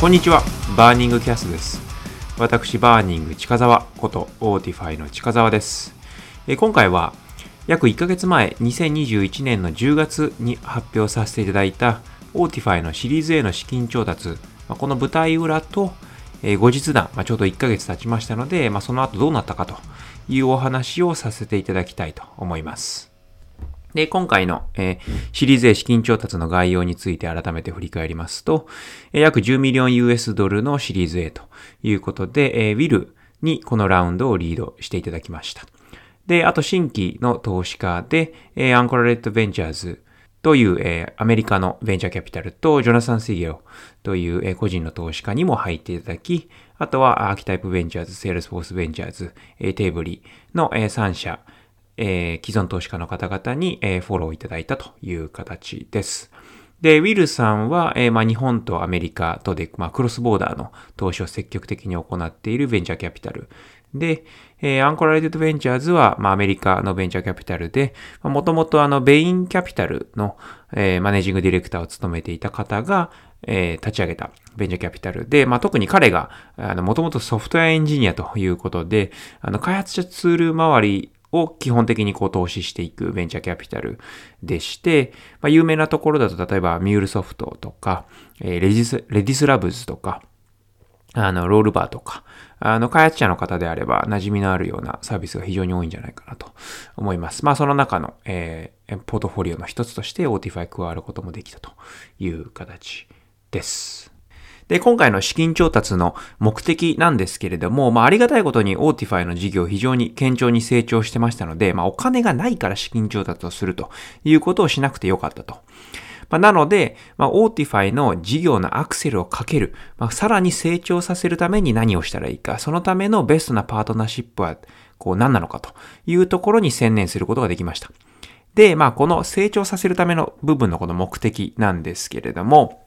こんにちは、バーニングキャストです。私、バーニング近沢こと、 Autify の近沢です。え今回は、約1ヶ月前、2021年の10月に発表させていただいた、 Autify のシリーズ A の資金調達、まこの舞台裏と、え後日談、ま、ちょうど1ヶ月経ちましたので、ま、その後どうなったかというお話をさせていただきたいと思います。で、今回の、えーシリーズ A 資金調達の概要について改めて振り返りますと、え約10ミリオン US ドルのシリーズ A ということで、えー WiL にこのラウンドをリードしていただきました。で、あと新規の投資家で、えー Uncorrelated Ventures という、えーアメリカのベンチャーキャピタルと、ジョナサン・シゲオという、えー個人の投資家にも入っていただき、あとは Archetype Ventures、 Salesforce Ventures、えーテーブリの、え3社、えー既存投資家の方々に、えーフォローいただいたという形です。で、 WiL さんは、えーまあ、日本とアメリカとで、まあ、クロスボーダーの投資を積極的に行っているベンチャーキャピタル。で、えー Uncorrelated Ventures は、まあ、アメリカのベンチャーキャピタルで、もともとあの、 Bain Capital の、えー managing director を務めていた方が、えー立ち上げたベンチャーキャピタルで、まあ、特に彼が、あの、もともとソフトウェアエンジニアということで、あの、開発者ツール周りを基本的にこう投資していくベンチャーキャピタルでして、まあ、有名なところだと例えば MuleSoft とか、えー Redis、Redis Labs とか、あの、 Rollbar とか、あの、開発者の方であれば馴染みのあるようなサービスが非常に多いんじゃないかなと思います。まあ、その中の、えーポートフォリオの一つとして Autify 加わることもできたという形です。で、今回の資金調達の目的なんですけれども、まあ、ありがたいことに Otify の事業非常に堅調に成長してましたので、まあ、お金がないから資金調達をするということをしなくてよかったと。まあ、なので、まあ、Otify の事業のアクセルをかける、まあ、さらに成長させるために何をしたらいいか、そのためのベストなパートナーシップは、こう何なのかというところに専念することができました。で、まあ、この成長させるための部分のこの目的なんですけれども、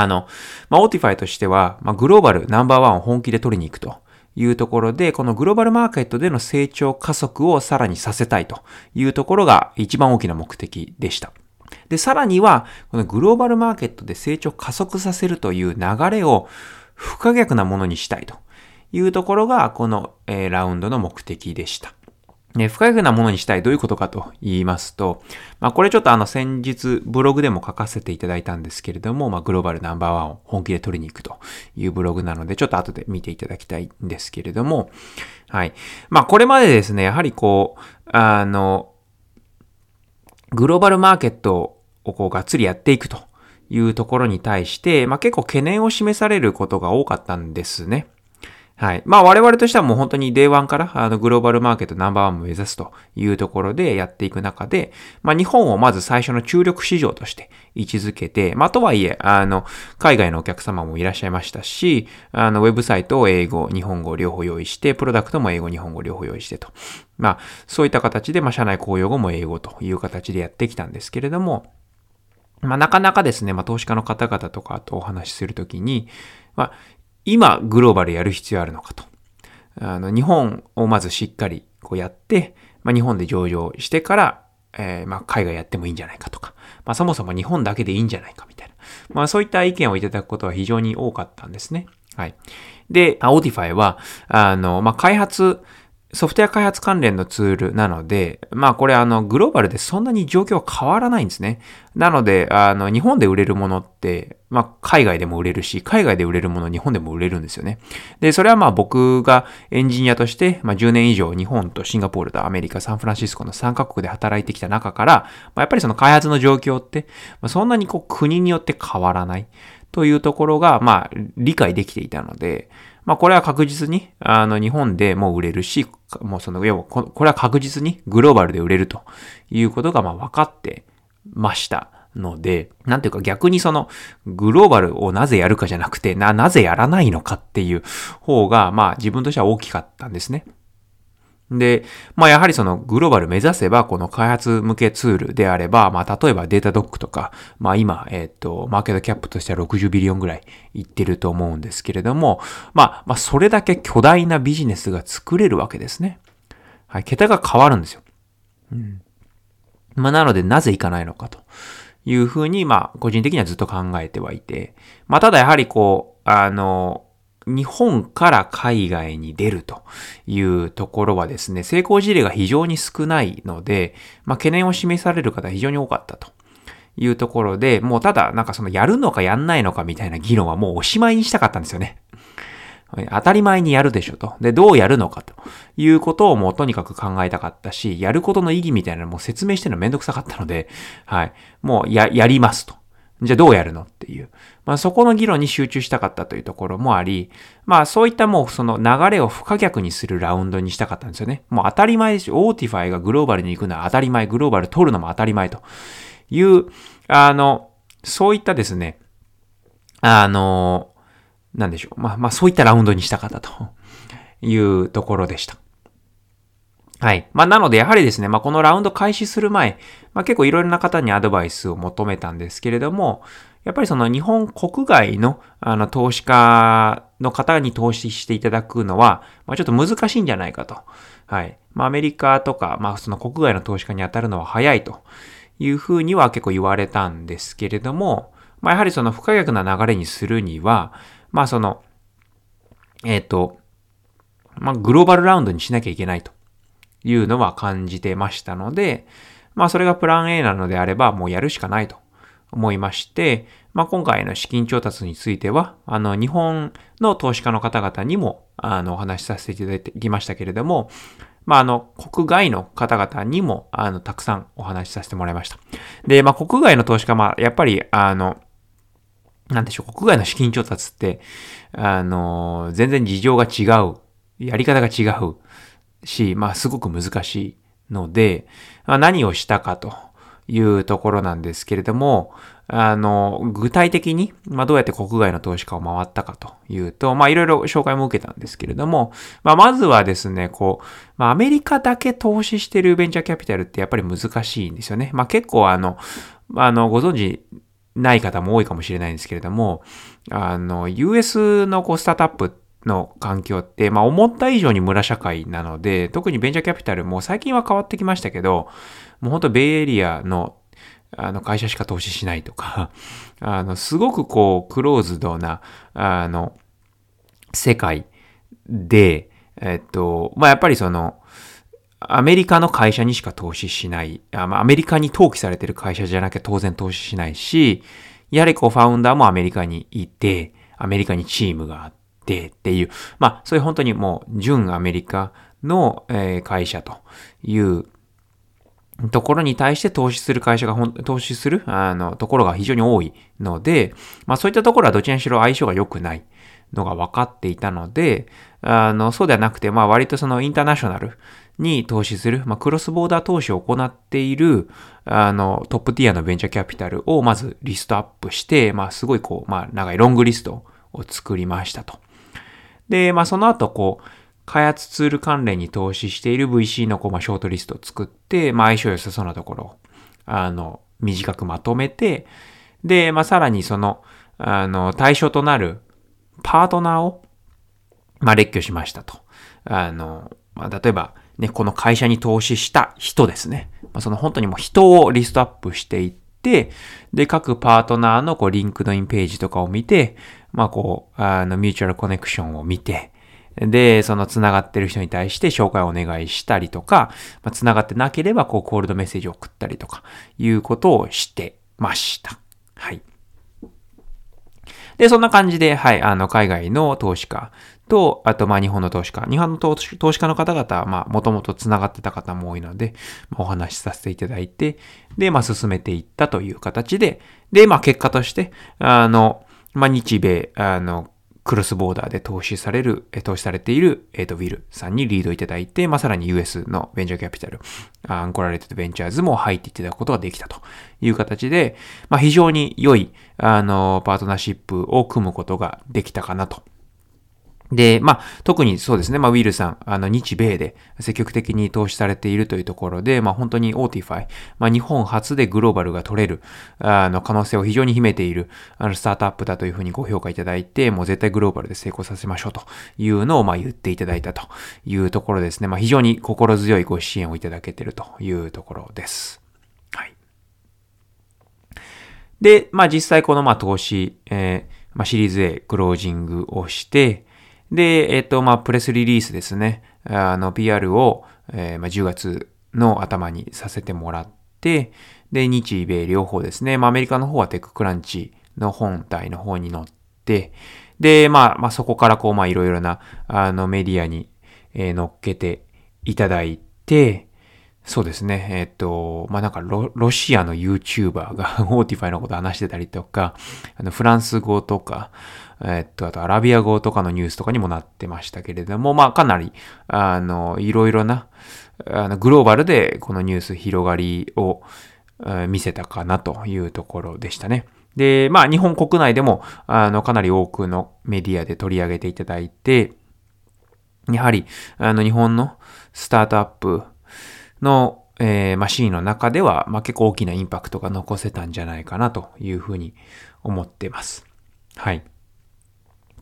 あの、まあ、 Autify としては、まあ、グローバルナンバーワンを本気で取りに行くというところで、このグローバルマーケットでの成長加速をさらにさせたいというところが一番大きな目的でした。で、さらには、このグローバルマーケットで成長加速させるという流れを不可逆なものにしたいというところが、この、えーラウンドの目的でした。ね、不可逆なものにしたいどういうことかと言いますと、まあこれちょっとあの先日ブログでも書かせていただいたんですけれども、まあグローバルナンバーワンを本気で取りに行くというブログなので、ちょっと後で見ていただきたいんですけれども、はい。まあこれまでですね、やはりこう、あの、グローバルマーケットをこうがっつりやっていくというところに対して、まあ結構懸念を示されることが多かったんですね。はい。まあ我々としてはもう本当に Day1 からあのグローバルマーケットナンバーワンを目指すというところでやっていく中で、まあ日本をまず最初の注力市場として位置づけて、まあとはいえ、あの、海外のお客様もいらっしゃいましたし、あの、ウェブサイトを英語、日本語両方用意して、プロダクトも英語、日本語両方用意してと。まあそういった形で、まあ社内公用語も英語という形でやってきたんですけれども、まあ、なかなかですね、まあ、投資家の方々とかとお話しするときに、まあ、今、グローバルやる必要あるのかと。あの、日本をまずしっかりこうやって、まあ、日本で上場してから、えーまあ、海外やってもいいんじゃないかとか、まあ、そもそも日本だけでいいんじゃないかみたいな。まあ、そういった意見をいただくことは非常に多かったんですね。はい。で、 Autify は、あの、まあ、開発、ソフトウェア開発関連のツールなので、まあこれあのグローバルでそんなに状況は変わらないんですね。なので、あの日本で売れるものって、まあ海外でも売れるし、海外で売れるもの日本でも売れるんですよね。で、それはまあ僕がエンジニアとして、まあ10年以上日本とシンガポールとアメリカ、サンフランシスコの3カ国で働いてきた中から、まあやっぱりその開発の状況って、まあ、そんなにこう国によって変わらないというところが、まあ理解できていたので、まあこれは確実に、あの日本でも売れるし、もうその、要はここれは確実にグローバルで売れるということがまあ分かってましたので、なんていうか逆にそのグローバルをなぜやるかじゃなくて、な、なぜやらないのかっていう方がまあ自分としては大きかったんですね。で、まあやはりそのグローバル目指せば、この開発向けツールであれば、まあ例えばデータドックとか、まあ今、えっ、と、マーケットキャップとしては60ビリオンぐらいいってると思うんですけれども、まあ、まあそれだけ巨大なビジネスが作れるわけですね。はい、桁が変わるんですよ。うん。まあなのでなぜいかないのかというふうに、まあ個人的にはずっと考えてはいて、まあただやはりこうあの、日本から海外に出るというところはですね、成功事例が非常に少ないので、まあ、懸念を示される方非常に多かったというところで、もうただなんかそのやるのかやんないのかみたいな議論はもうおしまいにしたかったんですよね。当たり前にやるでしょと。で、どうやるのかということをもうとにかく考えたかったし、やることの意義みたいなのも説明してるのめんどくさかったので、はい。もうや、やりますと。じゃあどうやるのっていう。まあそこの議論に集中したかったというところもあり、まあそういったもうその流れを不可逆にするラウンドにしたかったんですよね。もう当たり前ですよ。 Autify がグローバルに行くのは当たり前、グローバル取るのも当たり前という、あの、そういったですね、あの、なんでしょう。まあまあそういったラウンドにしたかったというところでした。はい。まあ、なので、やはりですね、まあ、このラウンド開始する前、まあ、結構いろいろな方にアドバイスを求めたんですけれども、やっぱりその日本国外の、あの、投資家の方に投資していただくのは、まあ、ちょっと難しいんじゃないかと。はい。まあ、アメリカとか、まあ、その国外の投資家に当たるのは早いというふうには結構言われたんですけれども、まあ、やはりその不可逆な流れにするには、まあ、その、えっ、ー、と、まあ、グローバルラウンドにしなきゃいけないと。いうのは感じてましたので、まあそれがプラン A なのであればもうやるしかないと思いまして、まあ今回の資金調達については、あの日本の投資家の方々にもあのお話しさせていただきましたけれども、まああの国外の方々にもあのたくさんお話しさせてもらいました。で、まあ国外の投資家、まあやっぱりあのなんでしょう、国外の資金調達って、あの、全然事情が違う、やり方が違う、し、まあすごく難しいので、まあ、何をしたかというところなんですけれども、あの、具体的に、まあ、どうやって国外の投資家を回ったかというと、まあ、いろいろ紹介も受けたんですけれども、まあ、まずはですね、こう、まあ、アメリカだけ投資してるベンチャーキャピタルってやっぱり難しいんですよね。まあ、結構あの、あの、ご存知ない方も多いかもしれないんですけれども、あの、US のこう、スタートアップっの環境って、まあ思った以上に村社会なので、特にベンチャーキャピタルも最近は変わってきましたけど、もうほんとベイエリアのあの会社しか投資しないとか、あの、すごくこう、クローズドな、あの、世界で、えっと、まあやっぱりその、アメリカの会社にしか投資しない、あまあ、アメリカに登記されてる会社じゃなきゃ当然投資しないし、やはりこうファウンダーもアメリカにいて、アメリカにチームがあって、ってっていう、まあ、そういう本当にもう、純アメリカの、え、会社というところに対して投資する会社が投資する、あの、ところが非常に多いので、まあそういったところはどちらにしろ相性が良くないのが分かっていたので、あの、そうではなくて、まあ割とそのインターナショナルに投資する、まあクロスボーダー投資を行っている、あの、トップティアのベンチャーキャピタルをまずリストアップして、まあすごいこう、まあ長いロングリストを作りましたと。で、まあその後こう、開発ツール関連に投資している VC のこう、まあ、ショートリストを作って、まあ相性良さそうなところを、あの、短くまとめて、で、まあさらにその、あの、対象となるパートナーを、まあ列挙しましたと。あの、まあ例えば、ね、この会社に投資した人ですね。まあ、その本当にもう人をリストアップしていって、で、各パートナーのこう LinkedIn ページとかを見て、まあこう、あの、 mutual connection を見て、で、その繋がってる人に対して紹介をお願いしたりとか、まあ、繋がってなければ、こう、コールドメッセージを送ったりとか、いうことをしてました。はい。で、そんな感じで、はい、あの、海外の投資家と、あと、まあ、日本の投資家。日本の投資家の方々は、まあ、もともと繋がってた方も多いので、まあ、お話しさせていただいて、で、まあ、進めていったという形で、で、まあ、結果として、あの、まあ、日米、あの、クロスボーダーで投資される、投資されている、えっ、ー、と、ウィルさんにリードいただいて、まあ、さらに US のベンチャーキャピタル、Uncorrelated Ventures も入っていただくことができたという形で、まあ、非常に良い、あの、パートナーシップを組むことができたかなとで、まあ、特にそうですね、まあ、 WiL さん、あの、日米で積極的に投資されているというところで、まあ、本当に Autify、まあ、日本発でグローバルが取れる、あの、可能性を非常に秘めている、あの、スタートアップだというふうにご評価いただいて、もう絶対グローバルで成功させましょうというのを、まあ、言っていただいたというところですね。まあ、非常に心強いご支援をいただけているというところです。はい。で、まあ、実際この、まあ、投資、えーまあ、シリーズ A クロージングをして、で、えっ、と、まあ、プレスリリースですね。あの、PR を、えー、まあ、10月の頭にさせてもらって、で、日米両方ですね。まあ、アメリカの方はテッククランチの本体の方に乗って、で、まあ、まあ、そこからこう、まあ、いろいろな、あの、メディアに、えー、乗っけていただいて、そうですね。えっ、と、まあ、なんかロ、ロシアの YouTuber が Autify のこと話してたりとか、あの、フランス語とか、えっと、あとアラビア語とかのニュースとかにもなってましたけれども、まあ、かなり、あの、いろいろな、あの、グローバルでこのニュース広がりを、見せたかなというところでしたね。で、まあ、日本国内でも、あの、かなり多くのメディアで取り上げていただいて、やはり、あの、日本のスタートアップの、えー、マシーンの中では、まあ、結構大きなインパクトが残せたんじゃないかなというふうに思ってます。はい。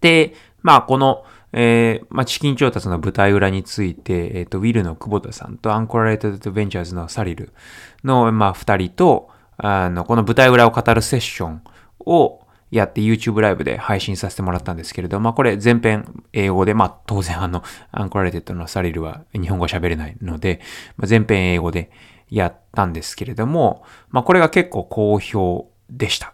で、まあ、この、えー、まあ、資金調達の舞台裏について、えっ、ー、と、ウィルの久保田さんとアンコラレートドベンチャーズのサリルの、まあ、二人と、あの、この舞台裏を語るセッションをやって YouTube ライブで配信させてもらったんですけれど、まあ、これ全編英語で、まあ、当然あの、 Uncorrelated のサリルは日本語喋れないので、まあ、全編英語でやったんですけれども、まあ、これが結構好評でした。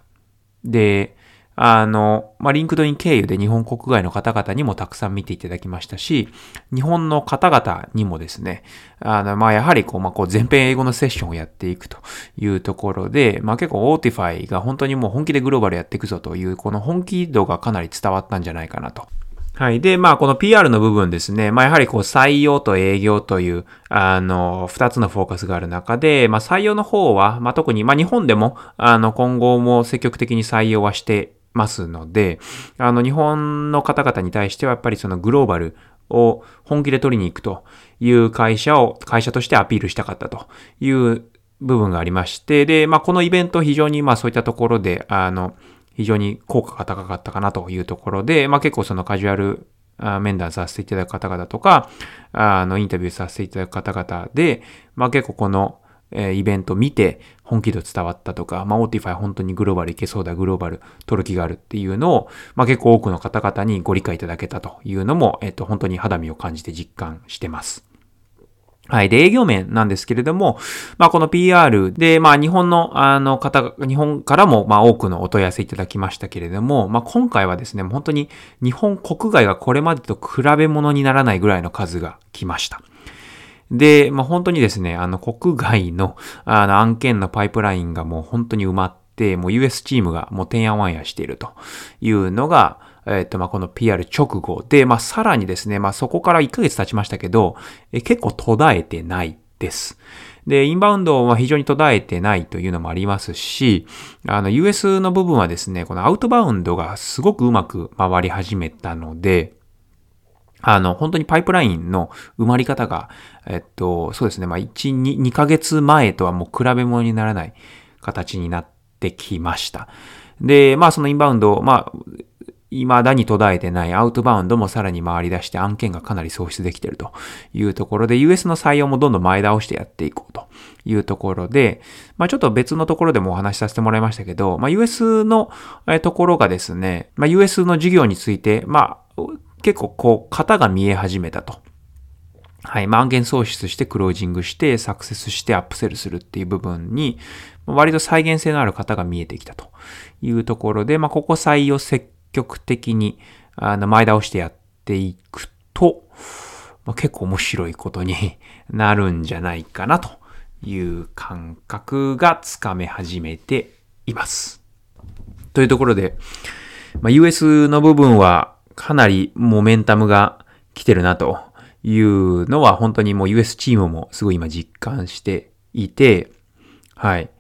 で、あの、まあ、 LinkedIn 経由で日本国外の方々にもたくさん見ていただきましたし、日本の方々にもですね、あの、まあ、やはりこう、まあ、こう、全編英語のセッションをやっていくというところで、まあ、結構 Autify が本当にもう本気でグローバルやっていくぞという、この本気度がかなり伝わったんじゃないかなと。はい。で、まあ、この PR の部分ですね。まあ、やはりこう、採用と営業という、あの、二つのフォーカスがある中で、まあ、採用の方は、まあ、特に、まあ、日本でも、あの、今後も積極的に採用はしてますので、あの、日本の方々に対してはやっぱりそのグローバルを本気で取りに行くという会社を、会社としてアピールしたかったという部分がありまして、で、まあ、このイベント非常にまあそういったところで、あの、非常に効果が高かったかなというところで、まあ、結構そのカジュアル面談させていただく方々とか、あの、インタビューさせていただく方々で、まあ、結構この、えイベント見て本気度伝わったとか、まあ、 Autify 本当にグローバルいけそうだ、グローバル取る気があるっていうのを、まあ、結構多くの方々にご理解いただけたというのも、えっと、本当に肌身を感じて実感してます。はい。で、営業面なんですけれども、まあ、この PR で、まあ、日本の、あの方、日本からも、まあ、多くのお問い合わせいただきましたけれども、まあ、今回はですね、本当に日本国外がこれまでと比べ物にならないぐらいの数が来ました。で、まあ、本当にですね、あの、国外の、あの、案件のパイプラインがもう本当に埋まって、もう US チームがもうてんやわんやしているというのが、えっ、と、まあ、この PR 直後で、まあ、さらにですね、まあ、そこから1ヶ月経ちましたけど、え結構途絶えてないです。で、インバウンドは非常に途絶えてないというのもありますし、あの、US の部分はですね、このアウトバウンドがすごくうまく回り始めたので、あの、本当にパイプラインの埋まり方が、えっと、そうですね、まあ、1、2、2ヶ月前とはもう比べ物にならない形になってきました。で、まあ、そのインバウンド、まあ、未だに途絶えてないアウトバウンドもさらに回り出して案件がかなり創出できているというところで、US の採用もどんどん前倒してやっていこうというところで、まあちょっと別のところでもお話しさせてもらいましたけど、まあ US のところがですね、まあ US の事業について、まあ結構こう、型が見え始めたと。はい。満件創出してクロージングして、サクセスしてアップセルするっていう部分に、割と再現性のある方が見えてきたというところで、まあ、ここ採用積極的に、あの、前倒してやっていくと、まあ、結構面白いことに なるんじゃないかなという感覚がつかめ始めています。というところで、まあ、US の部分は、かなりモメンタムが来てるなというのは本当にもう US チームもすごい今実感していて、はい。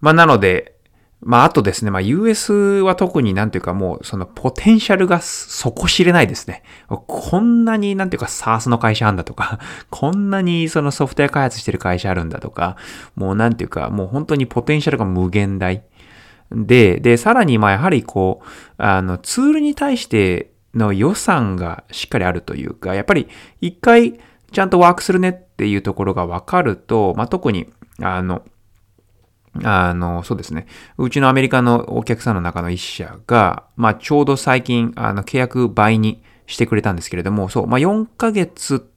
まあなので、まああとですね、まあ US は特になんていうかもうそのポテンシャルが底知れないですね。こんなになんていうか SARS の会社あんだとか、こんなにそのソフトウェア開発してる会社あるんだとか、もうなんていうかもう本当にポテンシャルが無限大。で、で、さらにまあやはりこう、あのツールに対しての予算がしっかりあるというか、やっぱり一回ちゃんとワークするねっていうところがわかると、まあ、特に、あの、あの、そうですね。うちのアメリカのお客さんの中の一社が、まあ、ちょうど最近、あの、契約倍にしてくれたんですけれども、そう、まあ、4ヶ月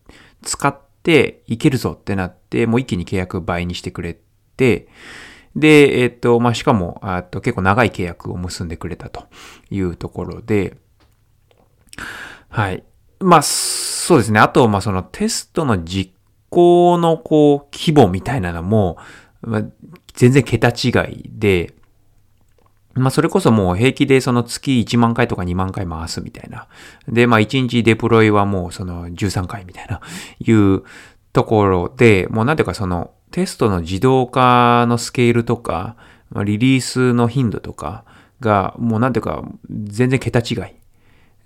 使っていけるぞってなって、もう一気に契約倍にしてくれて、で、えっと、まあ、しかも、あと結構長い契約を結んでくれたというところで、はい。まあ、そうですね。あと、まあ、そのテストの実行のこう、規模みたいなのも、まあ、全然桁違いで、まあ、それこそもう平気でその月1万回とか2万回回すみたいな。で、まあ、1日デプロイはもうその13回みたいな、いうところで、もうなんていうかそのテストの自動化のスケールとか、リリースの頻度とかが、もうなんていうか全然桁違い。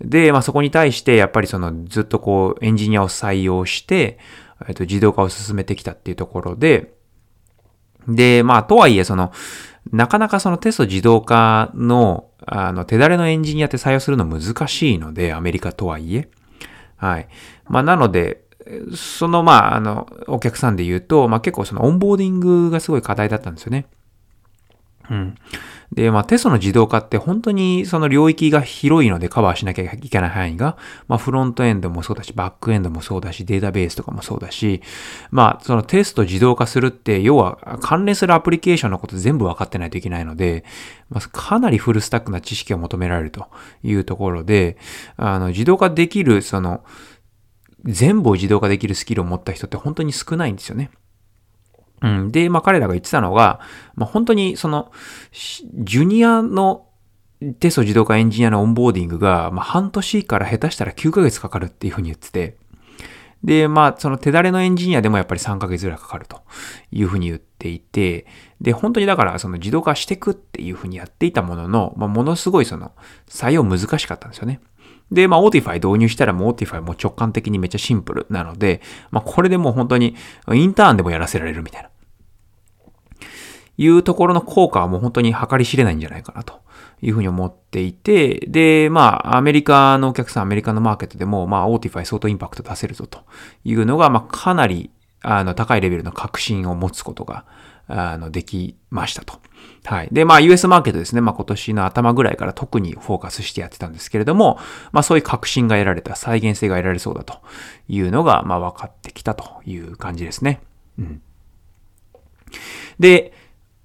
で、まあ、そこに対してやっぱりそのずっとこうエンジニアを採用して、えっと、自動化を進めてきたっていうところで、で、まあ、とはいえ、その、なかなかそのテスト自動化の、あの、手だれのエンジニアって採用するの難しいので、アメリカとはいえ。はい。まあ、なので、その、まあ、あの、お客さんで言うと、まあ、結構そのオンボーディングがすごい課題だったんですよね。うん。で、まあテストの自動化って本当にその領域が広いのでカバーしなきゃいけない範囲が、まあフロントエンドもそうだし、バックエンドもそうだし、データベースとかもそうだし、まあそのテスト自動化するって、要は関連するアプリケーションのこと全部分かってないといけないので、まあかなりフルスタックな知識を求められるというところで、あの自動化できる、その、全部を自動化できるスキルを持った人って本当に少ないんですよね。うん。で、まあ彼らが言ってたのが、まあ本当にその、ジュニアのテスト自動化エンジニアのオンボーディングが、まあ半年から下手したら9ヶ月かかるっていうふうに言ってて、で、まあその手だれのエンジニアでもやっぱり3ヶ月ぐらいかかるというふうに言っていて、で、本当にだからその自動化していくっていうふうにやっていたものの、まあものすごいその採用難しかったんですよね。で、まあ、オーティファイ導入したらもうオーティファイも直感的にめっちゃシンプルなので、まあ、これでもう本当にインターンでもやらせられるみたいな。いうところの効果はもう本当に計り知れないんじゃないかなというふうに思っていて、で、まあ、アメリカのお客さん、アメリカのマーケットでも、まあ、 Autify 相当インパクト出せるぞというのが、まあ、かなり、あの、高いレベルの確信を持つことが、あの、できましたと。はい。で、まあ US マーケットですね。まあ今年の頭ぐらいから特にフォーカスしてやってたんですけれども、まあそういう確信が得られた、再現性が得られそうだというのが、まあ分かってきたという感じですね。うん。で、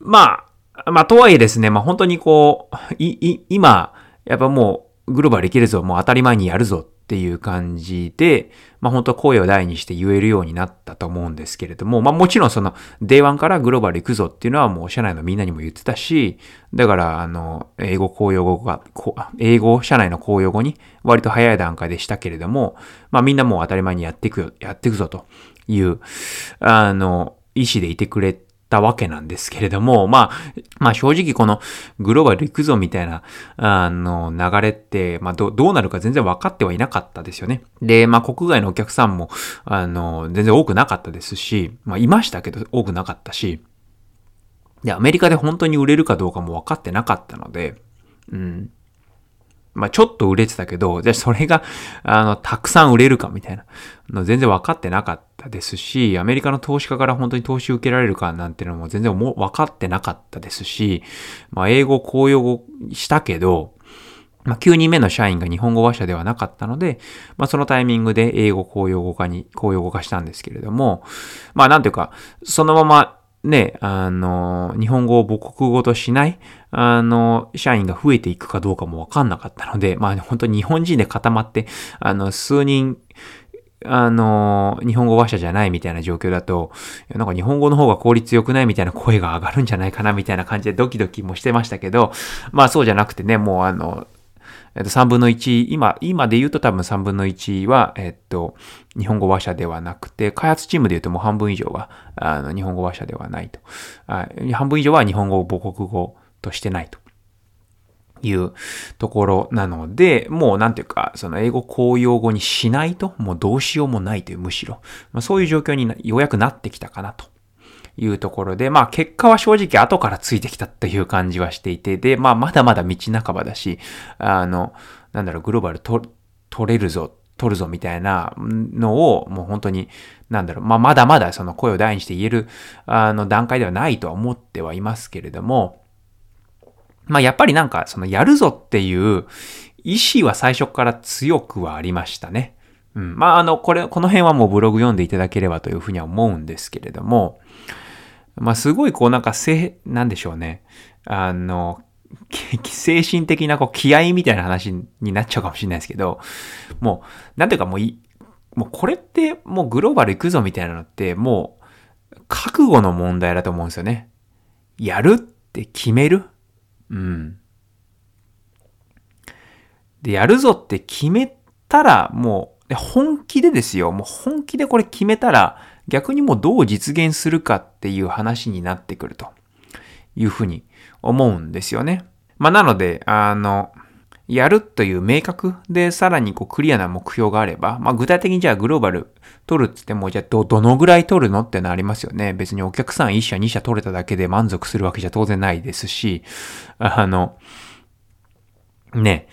まあ、まあとはいえですね、まあ本当にこう、い、い、今、やっぱもうグローバルいけるぞ、もう当たり前にやるぞっていう感じで、まあ本当声を大にして言えるようになったと思うんですけれども、まあもちろんその、 day one からグローバル行くぞっていうのはもう社内のみんなにも言ってたし、だからあの、英語公用語が、英語社内の公用語に割と早い段階でしたけれども、まあみんなもう当たり前にやっていくよ、やっていくぞという、あの、意思でいてくれてたわけなんですけれども、まあ、まあ正直このグローバル行くぞみたいな、あの、流れって、まあどどうなるか全然分かってはいなかったですよね。で、まあ国外のお客さんも、あの、全然多くなかったですし、まあいましたけど多くなかったし、で、アメリカで本当に売れるかどうかも分かってなかったので、うん。まあちょっと売れてたけど、じゃあそれが、あの、たくさん売れるかみたいな。の全然分かってなかったですし、アメリカの投資家から本当に投資受けられるかなんていうのも全然も分かってなかったですし、まあ英語公用語したけど、まあ、9人目の社員が日本語話者ではなかったので、まあ、そのタイミングで英語公用語化に、公用語化したんですけれども、まあ、なんていうか、そのままね、あの、日本語を母国語としない、あの、社員が増えていくかどうかもわかんなかったので、まあ本当に日本人で固まって、あの、数人、あの、日本語話者じゃないみたいな状況だと、なんか日本語の方が効率良くないみたいな声が上がるんじゃないかなみたいな感じでドキドキもしてましたけど、まあそうじゃなくてね、もうあの、えっと、3分の1、今、今で言うと多分3分の1は、えっと、日本語話者ではなくて、開発チームで言うともう半分以上は、あの、日本語話者ではないと。半分以上は日本語を母国語としてないと。いうところなので、もうなんていうか、その英語公用語にしないと、もうどうしようもないという、むしろ、まあ、そういう状況にようやくなってきたかなというところで、まあ結果は正直後からついてきたっていう感じはしていて、で、まあまだまだ道半ばだし、あの、なんだろう、グローバル取れるぞ取るぞみたいなのを、もう本当に、なんだろう、まあ、まだまだその声を大にして言える、あの、段階ではないとは思ってはいますけれども、まあ、やっぱりなんか、その、やるぞっていう意志は最初から強くはありましたね。うん。まあ、あの、これ、この辺はもうブログ読んでいただければというふうには思うんですけれども、まあ、すごいこうなんかせ、なんでしょうね。あの、精神的なこう気合みたいな話になっちゃうかもしれないですけど、もう、なんていうかもうい、もうこれってもうグローバル行くぞみたいなのってもう覚悟の問題だと思うんですよね。やるって決めるうん。で、やるぞって決めたらもう、本気でですよ。もう本気でこれ決めたら逆にもどう実現するかっていう話になってくるというふうに思うんですよね。まあ、なので、あの、やるという明確でさらにこうクリアな目標があれば、まあ、具体的にじゃあグローバル取るって言っても、じゃあど、どのぐらい取るのってなりますよね。別にお客さん1社2社取れただけで満足するわけじゃ当然ないですし、あの、ね、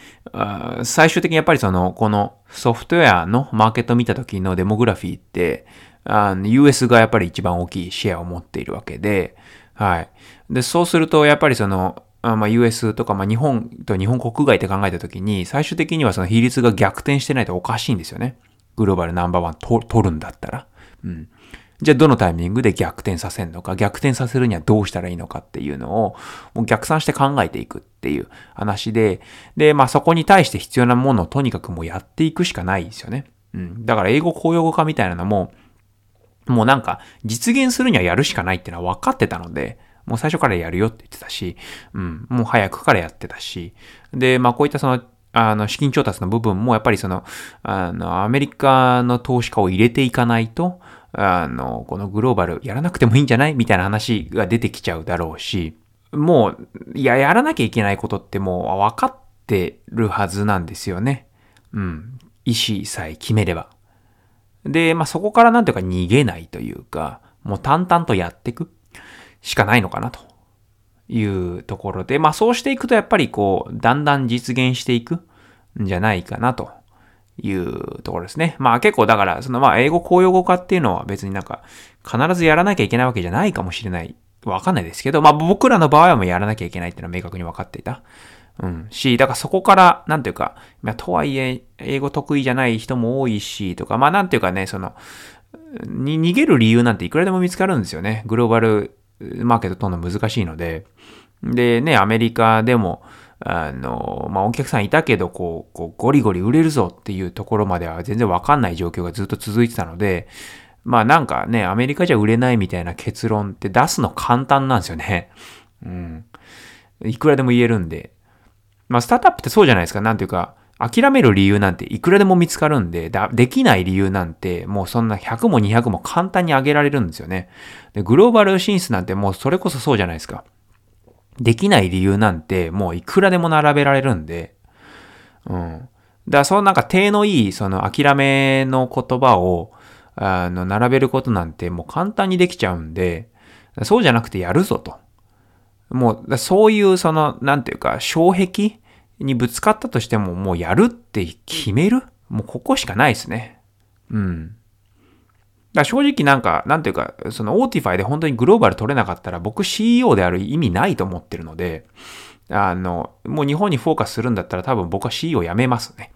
最終的にやっぱりその、このソフトウェアのマーケットを見た時のデモグラフィーって、あの、US がやっぱり一番大きいシェアを持っているわけで、はい。で、そうすると、やっぱりその、あまあ、US とか、まあ、日本と日本国外って考えたときに、最終的にはその比率が逆転してないとおかしいんですよね。グローバルナンバーワン取るんだったら。うん。じゃあどのタイミングで逆転させるのか、逆転させるにはどうしたらいいのかっていうのを、もう逆算して考えていくっていう話で、で、まあそこに対して必要なものをとにかくもうやっていくしかないですよね。うん。だから英語公用語化みたいなのも、もうなんか、実現するにはやるしかないってのは分かってたので、もう最初からやるよって言ってたし、うん、もう早くからやってたし、で、まあこういったその、あの、資金調達の部分もやっぱりその、あの、アメリカの投資家を入れていかないと、あの、このグローバルやらなくてもいいんじゃないみたいな話が出てきちゃうだろうし、もう、いや、やらなきゃいけないことってもう分かってるはずなんですよね。うん。意思さえ決めれば。で、まあ、そこからなんていうか逃げないというか、もう淡々とやっていくしかないのかなというところで、まあ、そうしていくとやっぱりこう、だんだん実現していくんじゃないかなというところですね。まあ結構だから、そのまあ英語公用語化っていうのは別になんか必ずやらなきゃいけないわけじゃないかもしれない。わかんないですけど、まあ僕らの場合はもうやらなきゃいけないっていうのは明確に分かっていた。うん。し、だからそこから、なんていうか、まあ、とはいえ、英語得意じゃない人も多いし、とか、まあなんていうかね、その、に逃げる理由なんていくらでも見つかるんですよね。グローバルマーケットとんの難しいので。でね、アメリカでも、あの、まあ、お客さんいたけど、こう、こうゴリゴリ売れるぞっていうところまでは全然わかんない状況がずっと続いてたので、まあなんかね、アメリカじゃ売れないみたいな結論って出すの簡単なんですよね。うん。いくらでも言えるんで。まあ、スタートアップってそうじゃないですか。なんていうか、諦める理由なんていくらでも見つかるんで、だできない理由なんてもうそんな100も200も簡単に上げられるんですよね。で、グローバル進出なんてもうそれこそそうじゃないですか。できない理由なんてもういくらでも並べられるんで、うん。だからそのなんか手のいいその諦めの言葉を、あの、並べることなんてもう簡単にできちゃうんで、そうじゃなくてやるぞと。もう、そういうその、なんていうか、障壁にぶつかったとしても、もうやるって決める？もうここしかないですね。うん。だ正直なんか、なんていうか、その Autify で本当にグローバル取れなかったら僕 CEO である意味ないと思ってるので、あの、もう日本にフォーカスするんだったら多分僕は CEO 辞めますね。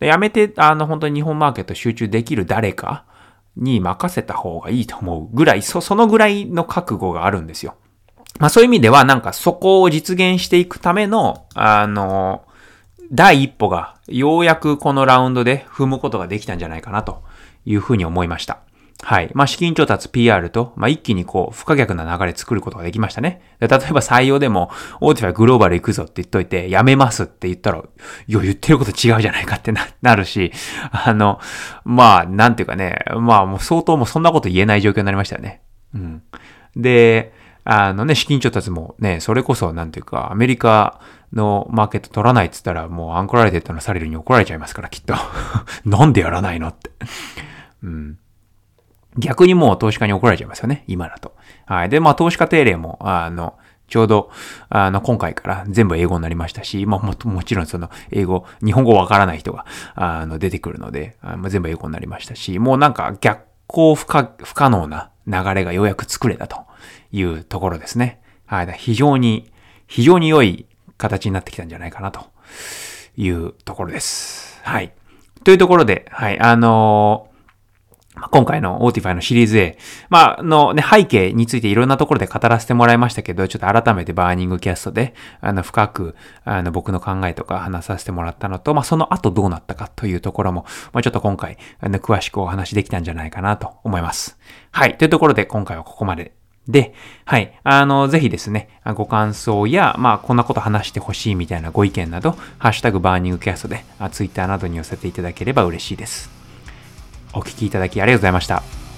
辞めて、あの、本当に日本マーケット集中できる誰かに任せた方がいいと思うぐらい、そ、そのぐらいの覚悟があるんですよ。まあそういう意味ではなんかそこを実現していくための、あの、第一歩がようやくこのラウンドで踏むことができたんじゃないかなというふうに思いました。はい。まあ、資金調達 PR と、まあ、一気にこう、不可逆な流れ作ることができましたね。例えば採用でも、 Autify グローバル行くぞって言っといて、やめますって言ったら、いや、言ってること違うじゃないかってな、なるし、あの、まあ、なんていうかね、まあ、もう相当もうそんなこと言えない状況になりましたよね。うん。で、あのね、資金調達もね、それこそ、なんていうか、アメリカのマーケット取らないって言ったら、もうアンコラレテッドのサレルに怒られちゃいますから、きっと。なんでやらないのって。うん。逆にもう投資家に怒られちゃいますよね、今だと。はい。で、まあ、投資家定例も、あの、ちょうど、あの、今回から全部英語になりましたし、まあ、も、もちろんその、英語、日本語わからない人が、あの、出てくるので、あまあ、全部英語になりましたし、もうなんか逆行不可、不可能な流れがようやく作れたというところですね。はい。非常に、非常に良い形になってきたんじゃないかなというところです。はい。というところで、はい、あのー今回の Autify のシリーズ A、まあ、のね、背景についていろんなところで語らせてもらいましたけど、ちょっと改めてバーニングキャストで、あの、深く、あの、僕の考えとか話させてもらったのと、まあ、その後どうなったかというところも、まあ、ちょっと今回、あの、詳しくお話できたんじゃないかなと思います。はい。というところで、今回はここまでで、はい。あの、ぜひですね、ご感想や、まあ、こんなこと話してほしいみたいなご意見など、ハッシュタグバーニングキャストで、ツイッターなどに寄せていただければ嬉しいです。お聞きいただきありがとうございました。